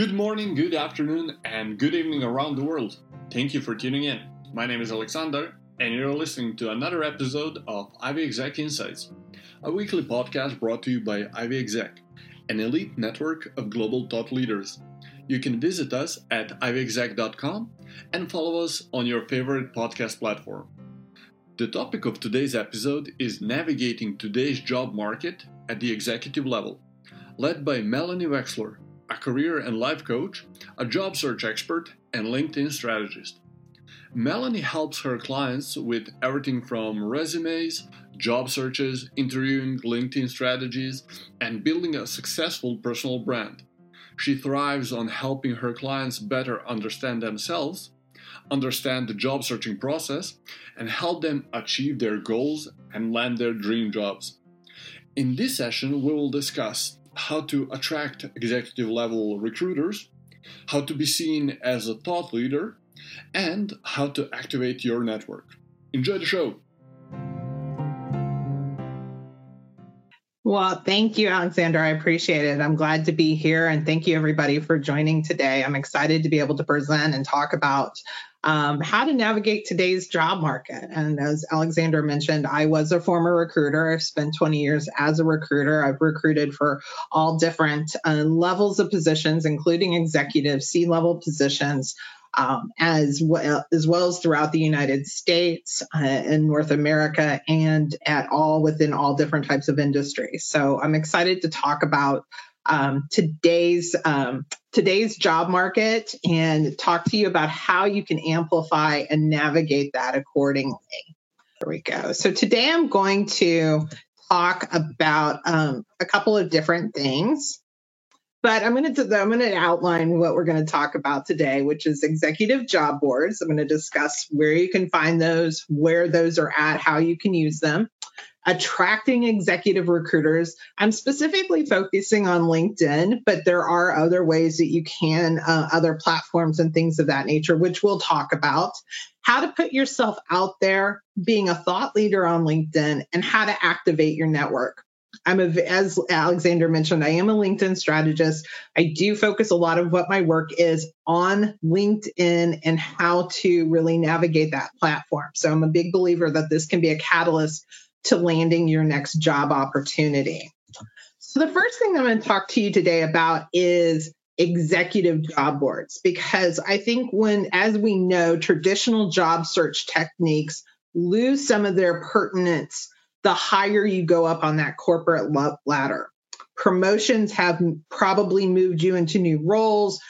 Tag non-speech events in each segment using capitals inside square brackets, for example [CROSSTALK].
Good morning, good afternoon, and good evening around the world. Thank you for tuning in. My name is Alexander, and you're listening to another episode of Ivy Exec Insights, a weekly podcast brought to you by Ivy Exec, an elite network of global thought leaders. You can visit us at ivyexec.com and follow us on your favorite podcast platform. The topic of today's episode is navigating today's job market at the executive level, led by Melanie Wexler, a career and life coach, a job search expert, and LinkedIn strategist. Melanie helps her clients with everything from resumes, job searches, interviewing, LinkedIn strategies, and building a successful personal brand. She thrives on helping her clients better understand themselves, understand the job searching process, and help them achieve their goals and land their dream jobs. In this session, we will discuss how to attract executive level recruiters, how to be seen as a thought leader, and how to activate your network. Enjoy the show. Well, thank you, Alexander. I appreciate it. I'm glad to be here. And thank you, everybody, for joining today. I'm excited to be able to present and talk about um, how to navigate today's job market. And as Alexander mentioned, I was a former recruiter. I've spent 20 years as a recruiter. I've recruited for all different uh, levels of positions, including executive C level positions. Um, as well as well as throughout the United States uh, and North America, and at all within all different types of industries. So I'm excited to talk about um, today's um, today's job market and talk to you about how you can amplify and navigate that accordingly. There we go. So today I'm going to talk about um, a couple of different things, but I'm going to I'm going to outline what we're going to talk about today, which is executive job boards. I'm going to discuss where you can find those, where those are at, how you can use them attracting executive recruiters. I'm specifically focusing on LinkedIn, but there are other ways that you can, uh, other platforms and things of that nature, which we'll talk about. How to put yourself out there, being a thought leader on LinkedIn, and how to activate your network. I'm a, as Alexander mentioned, I am a LinkedIn strategist. I do focus a lot of what my work is on LinkedIn and how to really navigate that platform. So I'm a big believer that this can be a catalyst to landing your next job opportunity. So, the first thing I'm going to talk to you today about is executive job boards, because I think when, as we know, traditional job search techniques lose some of their pertinence the higher you go up on that corporate ladder. Promotions have probably moved you into new roles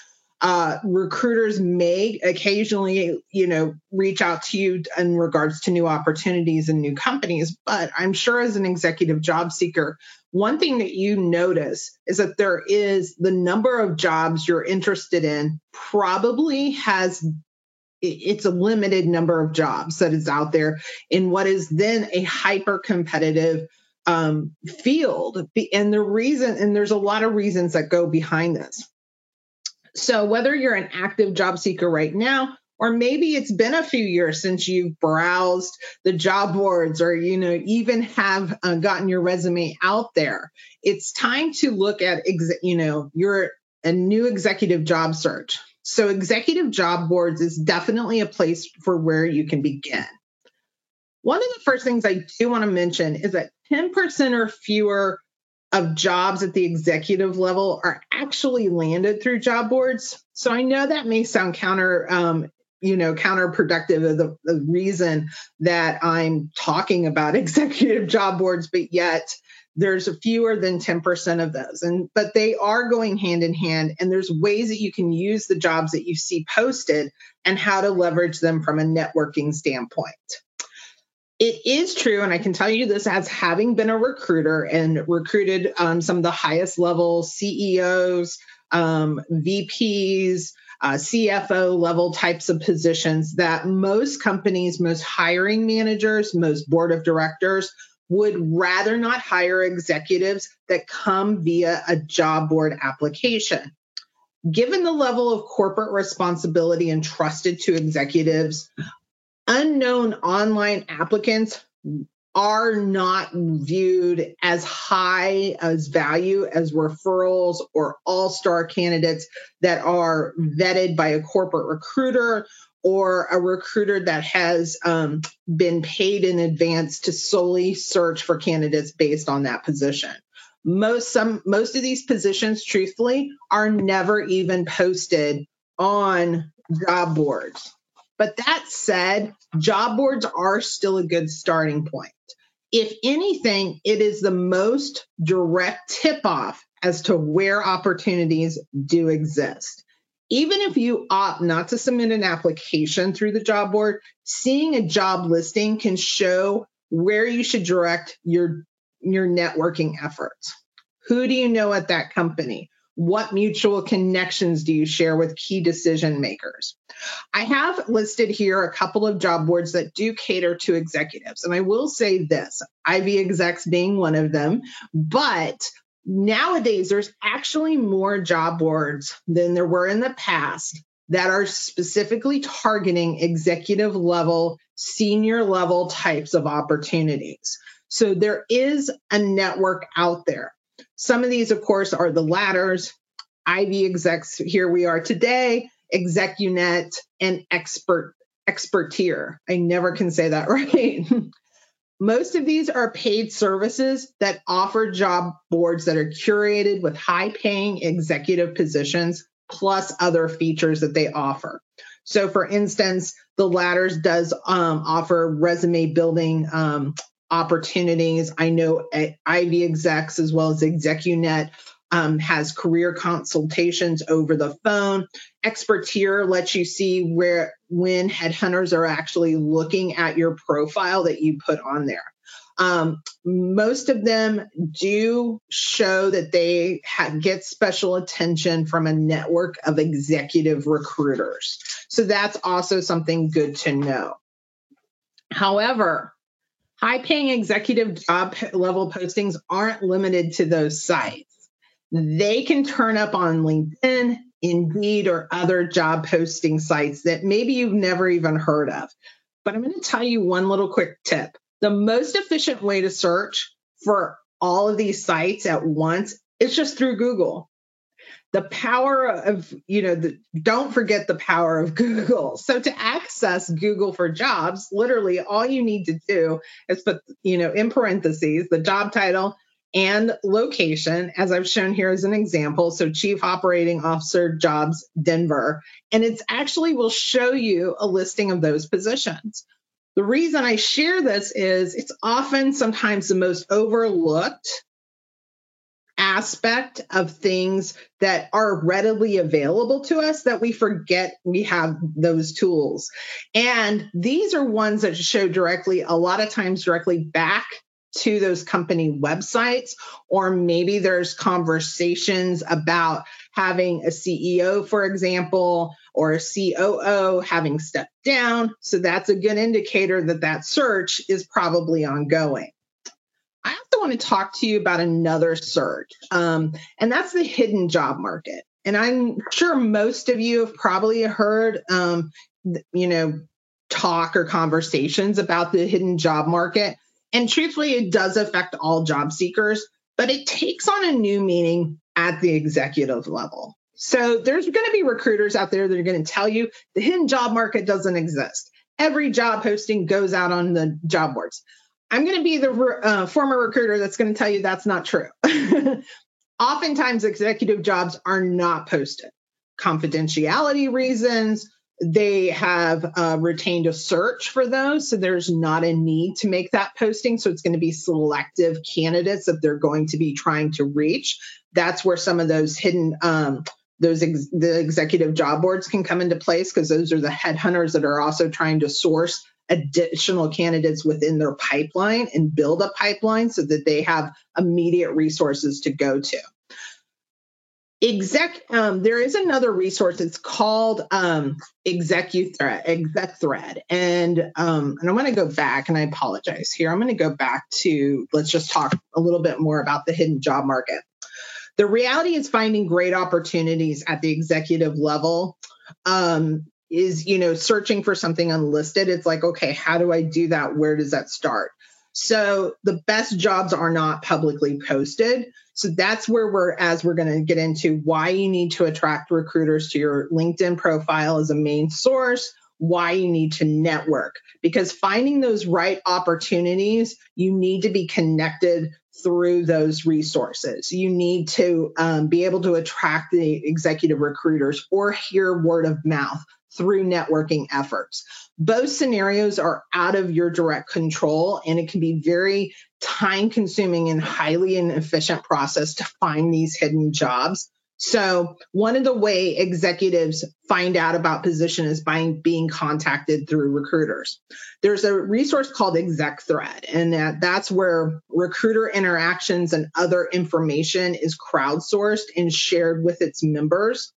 uh, recruiters may occasionally, you know, reach out to you in regards to new opportunities and new companies. But I'm sure as an executive job seeker, one thing that you notice is that there is the number of jobs you're interested in probably has it's a limited number of jobs that is out there in what is then a hyper competitive um, field. And the reason, and there's a lot of reasons that go behind this. So, whether you're an active job seeker right now, or maybe it's been a few years since you've browsed the job boards or you know even have uh, gotten your resume out there it's time to look at ex- you know your a new executive job search. So executive job boards is definitely a place for where you can begin. One of the first things i do want to mention is that 10% or fewer of jobs at the executive level are actually landed through job boards. So I know that may sound counter, um, you know, counterproductive of the, the reason that I'm talking about [LAUGHS] executive job boards, but yet there's fewer than 10% of those and but they are going hand in hand and there's ways that you can use the jobs that you see posted and how to leverage them from a networking standpoint it is true, and I can tell you this as having been a recruiter and recruited um, some of the highest level CEOs, um, VPs, uh, CFO level types of positions that most companies, most hiring managers, most board of directors would rather not hire executives that come via a job board application. Given the level of corporate responsibility entrusted to executives, unknown online applicants are not viewed as high as value as referrals or all star candidates that are vetted by a corporate recruiter or a recruiter that has um, been paid in advance to solely search for candidates based on that position. Most some most of these positions truthfully are never even posted on job boards but that said job boards are still a good starting point if anything it is the most direct tip off as to where opportunities do exist even if you opt not to submit an application through the job board seeing a job listing can show where you should direct your your networking efforts. Who do you know at that company? What mutual connections do you share with key decision makers? I have listed here a couple of job boards that do cater to executives. And I will say this Ivy Execs being one of them, but nowadays there's actually more job boards than there were in the past that are specifically targeting executive level, senior level types of opportunities. So there is a network out there. Some of these, of course, are the ladders, Ivy execs. Here we are today, ExecuNet, and Expert Experteer. I never can say that [LAUGHS] right. Most of these are paid services that offer job boards that are curated with high paying executive positions plus other features that they offer. So, for instance, the Ladders does um, offer resume building um, opportunities. I know Ivy Execs as well as ExecuNet um, has career consultations over the phone. Experteer lets you see where when headhunters are actually looking at your profile that you put on there. Um, most of them do show that they ha- get special attention from a network of executive recruiters. So that's also something good to know. However, high paying executive job level postings aren't limited to those sites. They can turn up on LinkedIn, Indeed, or other job posting sites that maybe you've never even heard of. But I'm going to tell you one little quick tip. The most efficient way to search for all of these sites at once is just through Google the power of you know the, don't forget the power of [LAUGHS] google. So to access google for jobs literally all you need to do is put you know in parentheses the job title and location as i've shown here as an example. So chief operating officer jobs denver. And it's actually will show you a listing of those positions. The reason i share this is it's often sometimes the most overlooked aspect of things that are readily available to us that we forget we have those tools. And these are ones that show directly, a lot of times directly back to those company websites, or maybe there's conversations about having a CEO, for example, or a COO having stepped down. So that's a good indicator that that search is probably ongoing. Want to talk to you about another surge, um, and that's the hidden job market. And I'm sure most of you have probably heard, um, you know, talk or conversations about the hidden job market. And truthfully, it does affect all job seekers, but it takes on a new meaning at the executive level. So there's going to be recruiters out there that are going to tell you the hidden job market doesn't exist. Every job posting goes out on the job boards. I'm going to be the uh, former recruiter that's going to tell you that's not true. [LAUGHS] Oftentimes, executive jobs are not posted. Confidentiality reasons, they have uh, retained a search for those. So there's not a need to make that posting. So it's going to be selective candidates that they're going to be trying to reach. That's where some of those hidden, um, those ex- the executive job boards can come into place because those are the headhunters that are also trying to source additional candidates within their pipeline and build a pipeline so that they have immediate resources to go to. Exec, um, there is another resource. It's called um, ExecuThread, ExecThread, and um, and I'm going to go back, and I apologize here. I'm going to go back to let's just talk a little bit more about the hidden job market. The reality is finding great opportunities at the executive level um, is you know searching for something unlisted it's like okay how do i do that where does that start So the best jobs are not publicly posted. So that's where we're, as we're going to get into why you need to attract recruiters to your LinkedIn profile as a main source, why you need to network. Because finding those right opportunities, you need to be connected through those resources. You need to um, be able to attract the executive recruiters or hear word of mouth through networking efforts. Both scenarios are out of your direct control, and it can be very time consuming and highly inefficient process to find these hidden jobs. So one of the way executives find out about position is by being contacted through recruiters. There's a resource called ExecThread, and that, that's where recruiter interactions and other information is crowdsourced and shared with its members.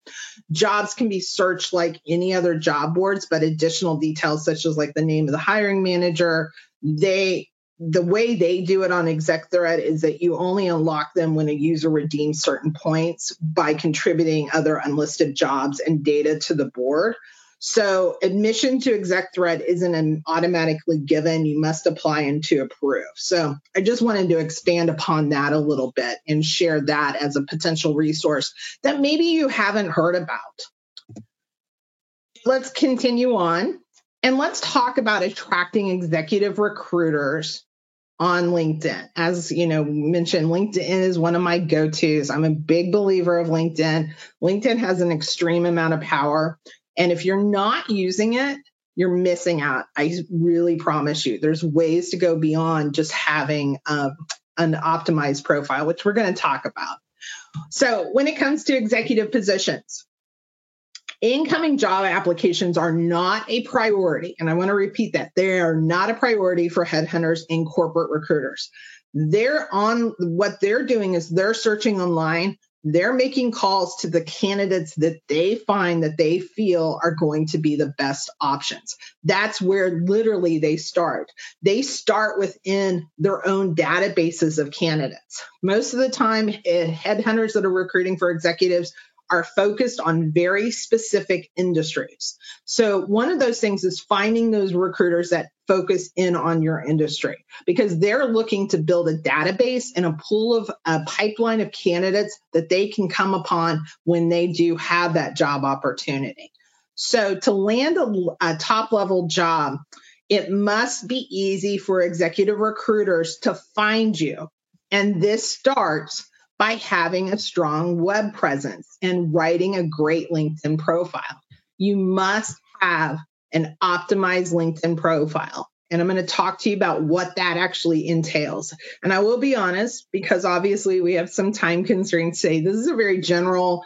Jobs can be searched like any other job boards, but additional details such as like the name of the hiring manager, they the way they do it on ExecThread is that you only unlock them when a user redeems certain points by contributing other unlisted jobs and data to the board. So admission to ExecThread isn't an automatically given. You must apply and to approve. So I just wanted to expand upon that a little bit and share that as a potential resource that maybe you haven't heard about. Let's continue on. And let's talk about attracting executive recruiters on LinkedIn. As you know, mentioned, LinkedIn is one of my go-tos. I'm a big believer of LinkedIn. LinkedIn has an extreme amount of power. And if you're not using it, you're missing out. I really promise you. There's ways to go beyond just having um, an optimized profile, which we're going to talk about. So, when it comes to executive positions, incoming job applications are not a priority. And I want to repeat that they are not a priority for headhunters and corporate recruiters. They're on what they're doing is they're searching online. They're making calls to the candidates that they find that they feel are going to be the best options. That's where literally they start. They start within their own databases of candidates. Most of the time, eh, headhunters that are recruiting for executives are focused on very specific industries. So, one of those things is finding those recruiters that focus in on your industry because they're looking to build a database and a pool of a pipeline of candidates that they can come upon when they do have that job opportunity. So, to land a, a top level job, it must be easy for executive recruiters to find you. And this starts by having a strong web presence and writing a great LinkedIn profile. You must have an optimized LinkedIn profile. And I'm going to talk to you about what that actually entails. And I will be honest, because obviously we have some time constraints today. This is a very general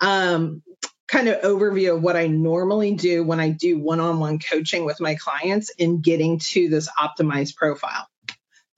um, kind of overview of what I normally do when I do one on one coaching with my clients in getting to this optimized profile.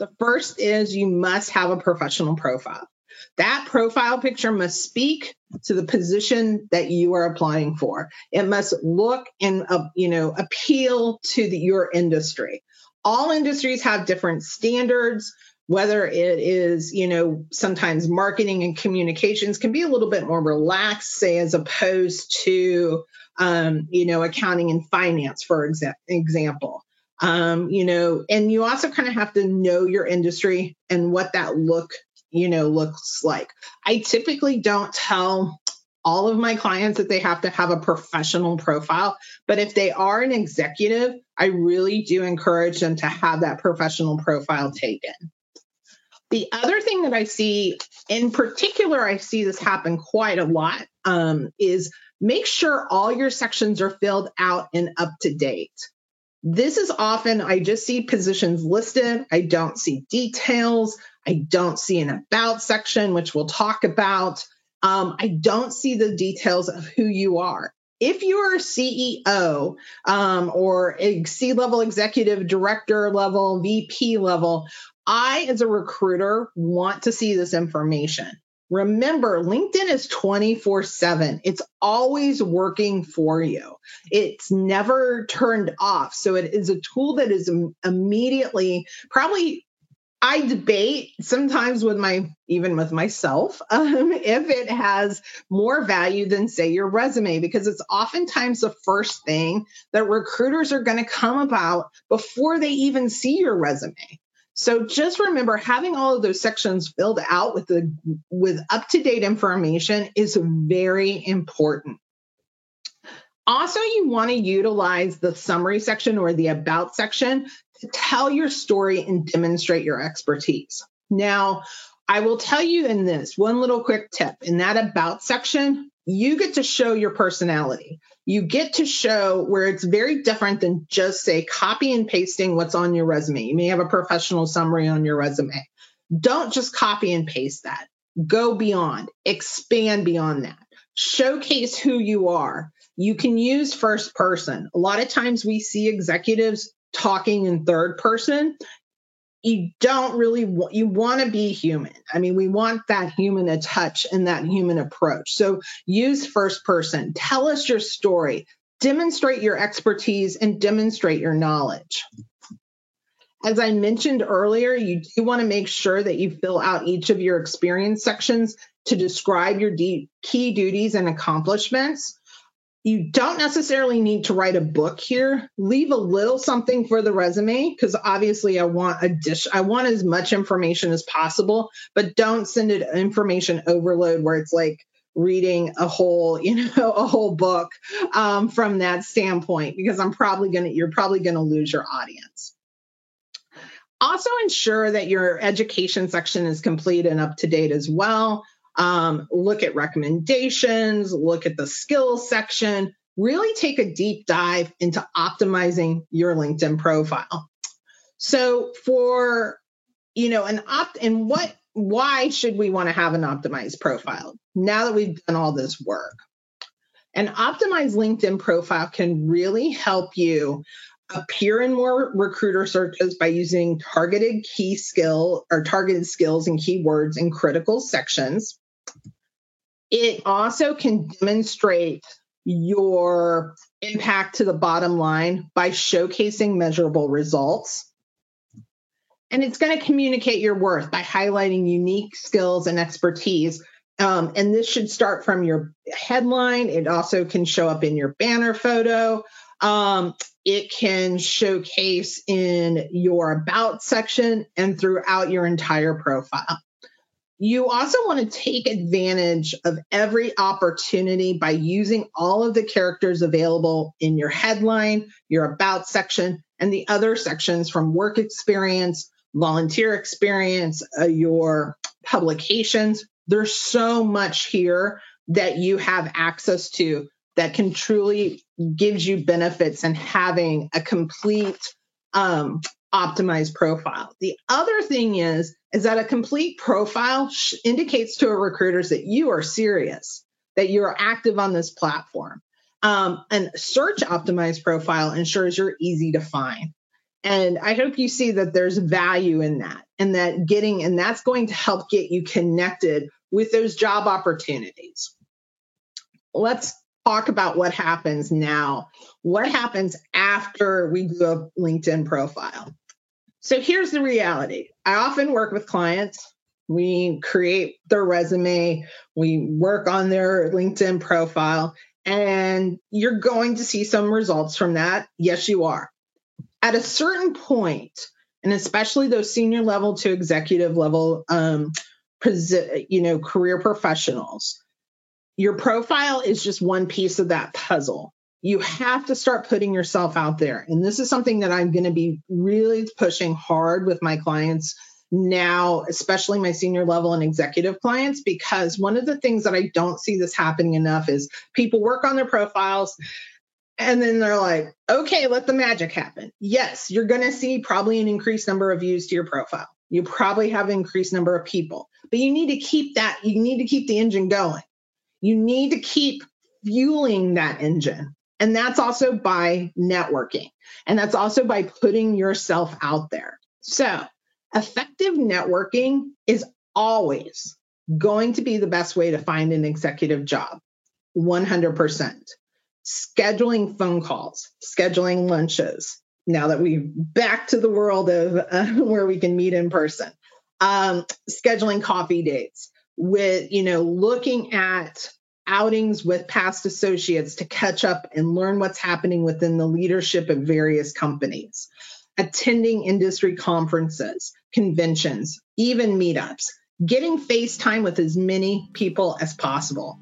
The first is you must have a professional profile. That profile picture must speak to the position that you are applying for. It must look and uh, you know appeal to the, your industry. All industries have different standards. Whether it is, you know, sometimes marketing and communications can be a little bit more relaxed, say, as opposed to, um, you know, accounting and finance, for exa- example. Um, you know, and you also kind of have to know your industry and what that look you know looks like. I typically don't tell all of my clients that they have to have a professional profile but if they are an executive i really do encourage them to have that professional profile taken. The other thing that i see in particular i see this happen quite a lot um, is make sure all your sections are filled out and up to date this is often, I just see positions listed. I don't see details. I don't see an about section, which we'll talk about. Um, I don't see the details of who you are. If you're a CEO um, or a C level executive, director level, VP level, I, as a recruiter, want to see this information. Remember, LinkedIn is 24 7. It's always working for you. It's never turned off. So it is a tool that is immediately, probably, I debate sometimes with my, even with myself, [LAUGHS] um, if it has more value than, say, your resume, because it's oftentimes the first thing that recruiters are going to come about before they even see your resume. So just remember having all of those sections filled out with the with up-to-date information is very important. Also, you want to utilize the summary section or the about section to tell your story and demonstrate your expertise. Now, I will tell you in this one little quick tip in that about section, you get to show your personality. You get to show where it's very different than just say copy and pasting what's on your resume. You may have a professional summary on your resume. Don't just copy and paste that. Go beyond, expand beyond that. Showcase who you are. You can use first person. A lot of times we see executives talking in third person you don't really want you want to be human. I mean we want that human touch and that human approach. So use first person. Tell us your story. Demonstrate your expertise and demonstrate your knowledge. As i mentioned earlier you do want to make sure that you fill out each of your experience sections to describe your key duties and accomplishments you don't necessarily need to write a book here. Leave a little something for the resume because obviously I want a dish. I want as much information as possible, but don't send it information overload where it's like reading a whole, [LAUGHS] you know, a whole book um, from that standpoint because I'm probably gonna you're probably gonna lose your audience. Also ensure that your education section is complete and up to date as well um, look at recommendations, look at the skills section, really take a deep dive into optimizing your LinkedIn profile. So for you know an opt and what why should we want to have an optimized profile now that we've done all this work? An optimized LinkedIn profile can really help you appear in more recruiter searches by using targeted key skill or targeted skills and keywords in critical sections. It also can demonstrate your impact to the bottom line by showcasing measurable results. And it's going to communicate your worth by highlighting unique skills and expertise. Um, and this should start from your headline. It also can show up in your banner photo. Um, it can showcase in your about section and throughout your entire profile. You also want to take advantage of every opportunity by using all of the characters available in your headline, your about section, and the other sections from work experience, volunteer experience, uh, your publications. There's so much here that you have access to that can truly gives you benefits and having a complete um, optimized profile. The other thing is is that a complete profile sh- indicates to a recruiters that you are serious, that you are active on this platform. Um, and search optimized profile ensures you're easy to find. And I hope you see that there's value in that and that getting, and that's going to help get you connected with those job opportunities. Let's talk about what happens now. What happens after we do a LinkedIn profile? So here's the reality I often work with clients. We create their resume, we work on their LinkedIn profile, and you're going to see some results from that. Yes, you are. At a certain point, and especially those senior level to executive level, um, you know, career professionals, your profile is just one piece of that puzzle you have to start putting yourself out there. And this is something that I'm going to be really pushing hard with my clients now, especially my senior level and executive clients, because one of the things that I don't see this happening enough is people work on their profiles and then they're like, okay, let the magic happen. Yes, you're going to see probably an increased number of views to your profile. You probably have an increased number of people, but you need to keep that, you need to keep the engine going. You need to keep fueling that engine. And that's also by networking. And that's also by putting yourself out there. So, effective networking is always going to be the best way to find an executive job. 100%. Scheduling phone calls, scheduling lunches. Now that we're back to the world of uh, [LAUGHS] where we can meet in person, um, scheduling coffee dates with, you know, looking at outings with past associates to catch up and learn what's happening within the leadership of various companies. attending industry conferences, conventions, even meetups, getting face time with as many people as possible.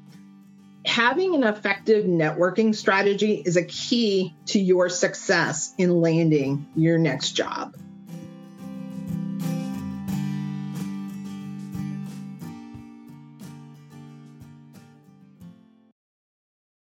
Having an effective networking strategy is a key to your success in landing your next job.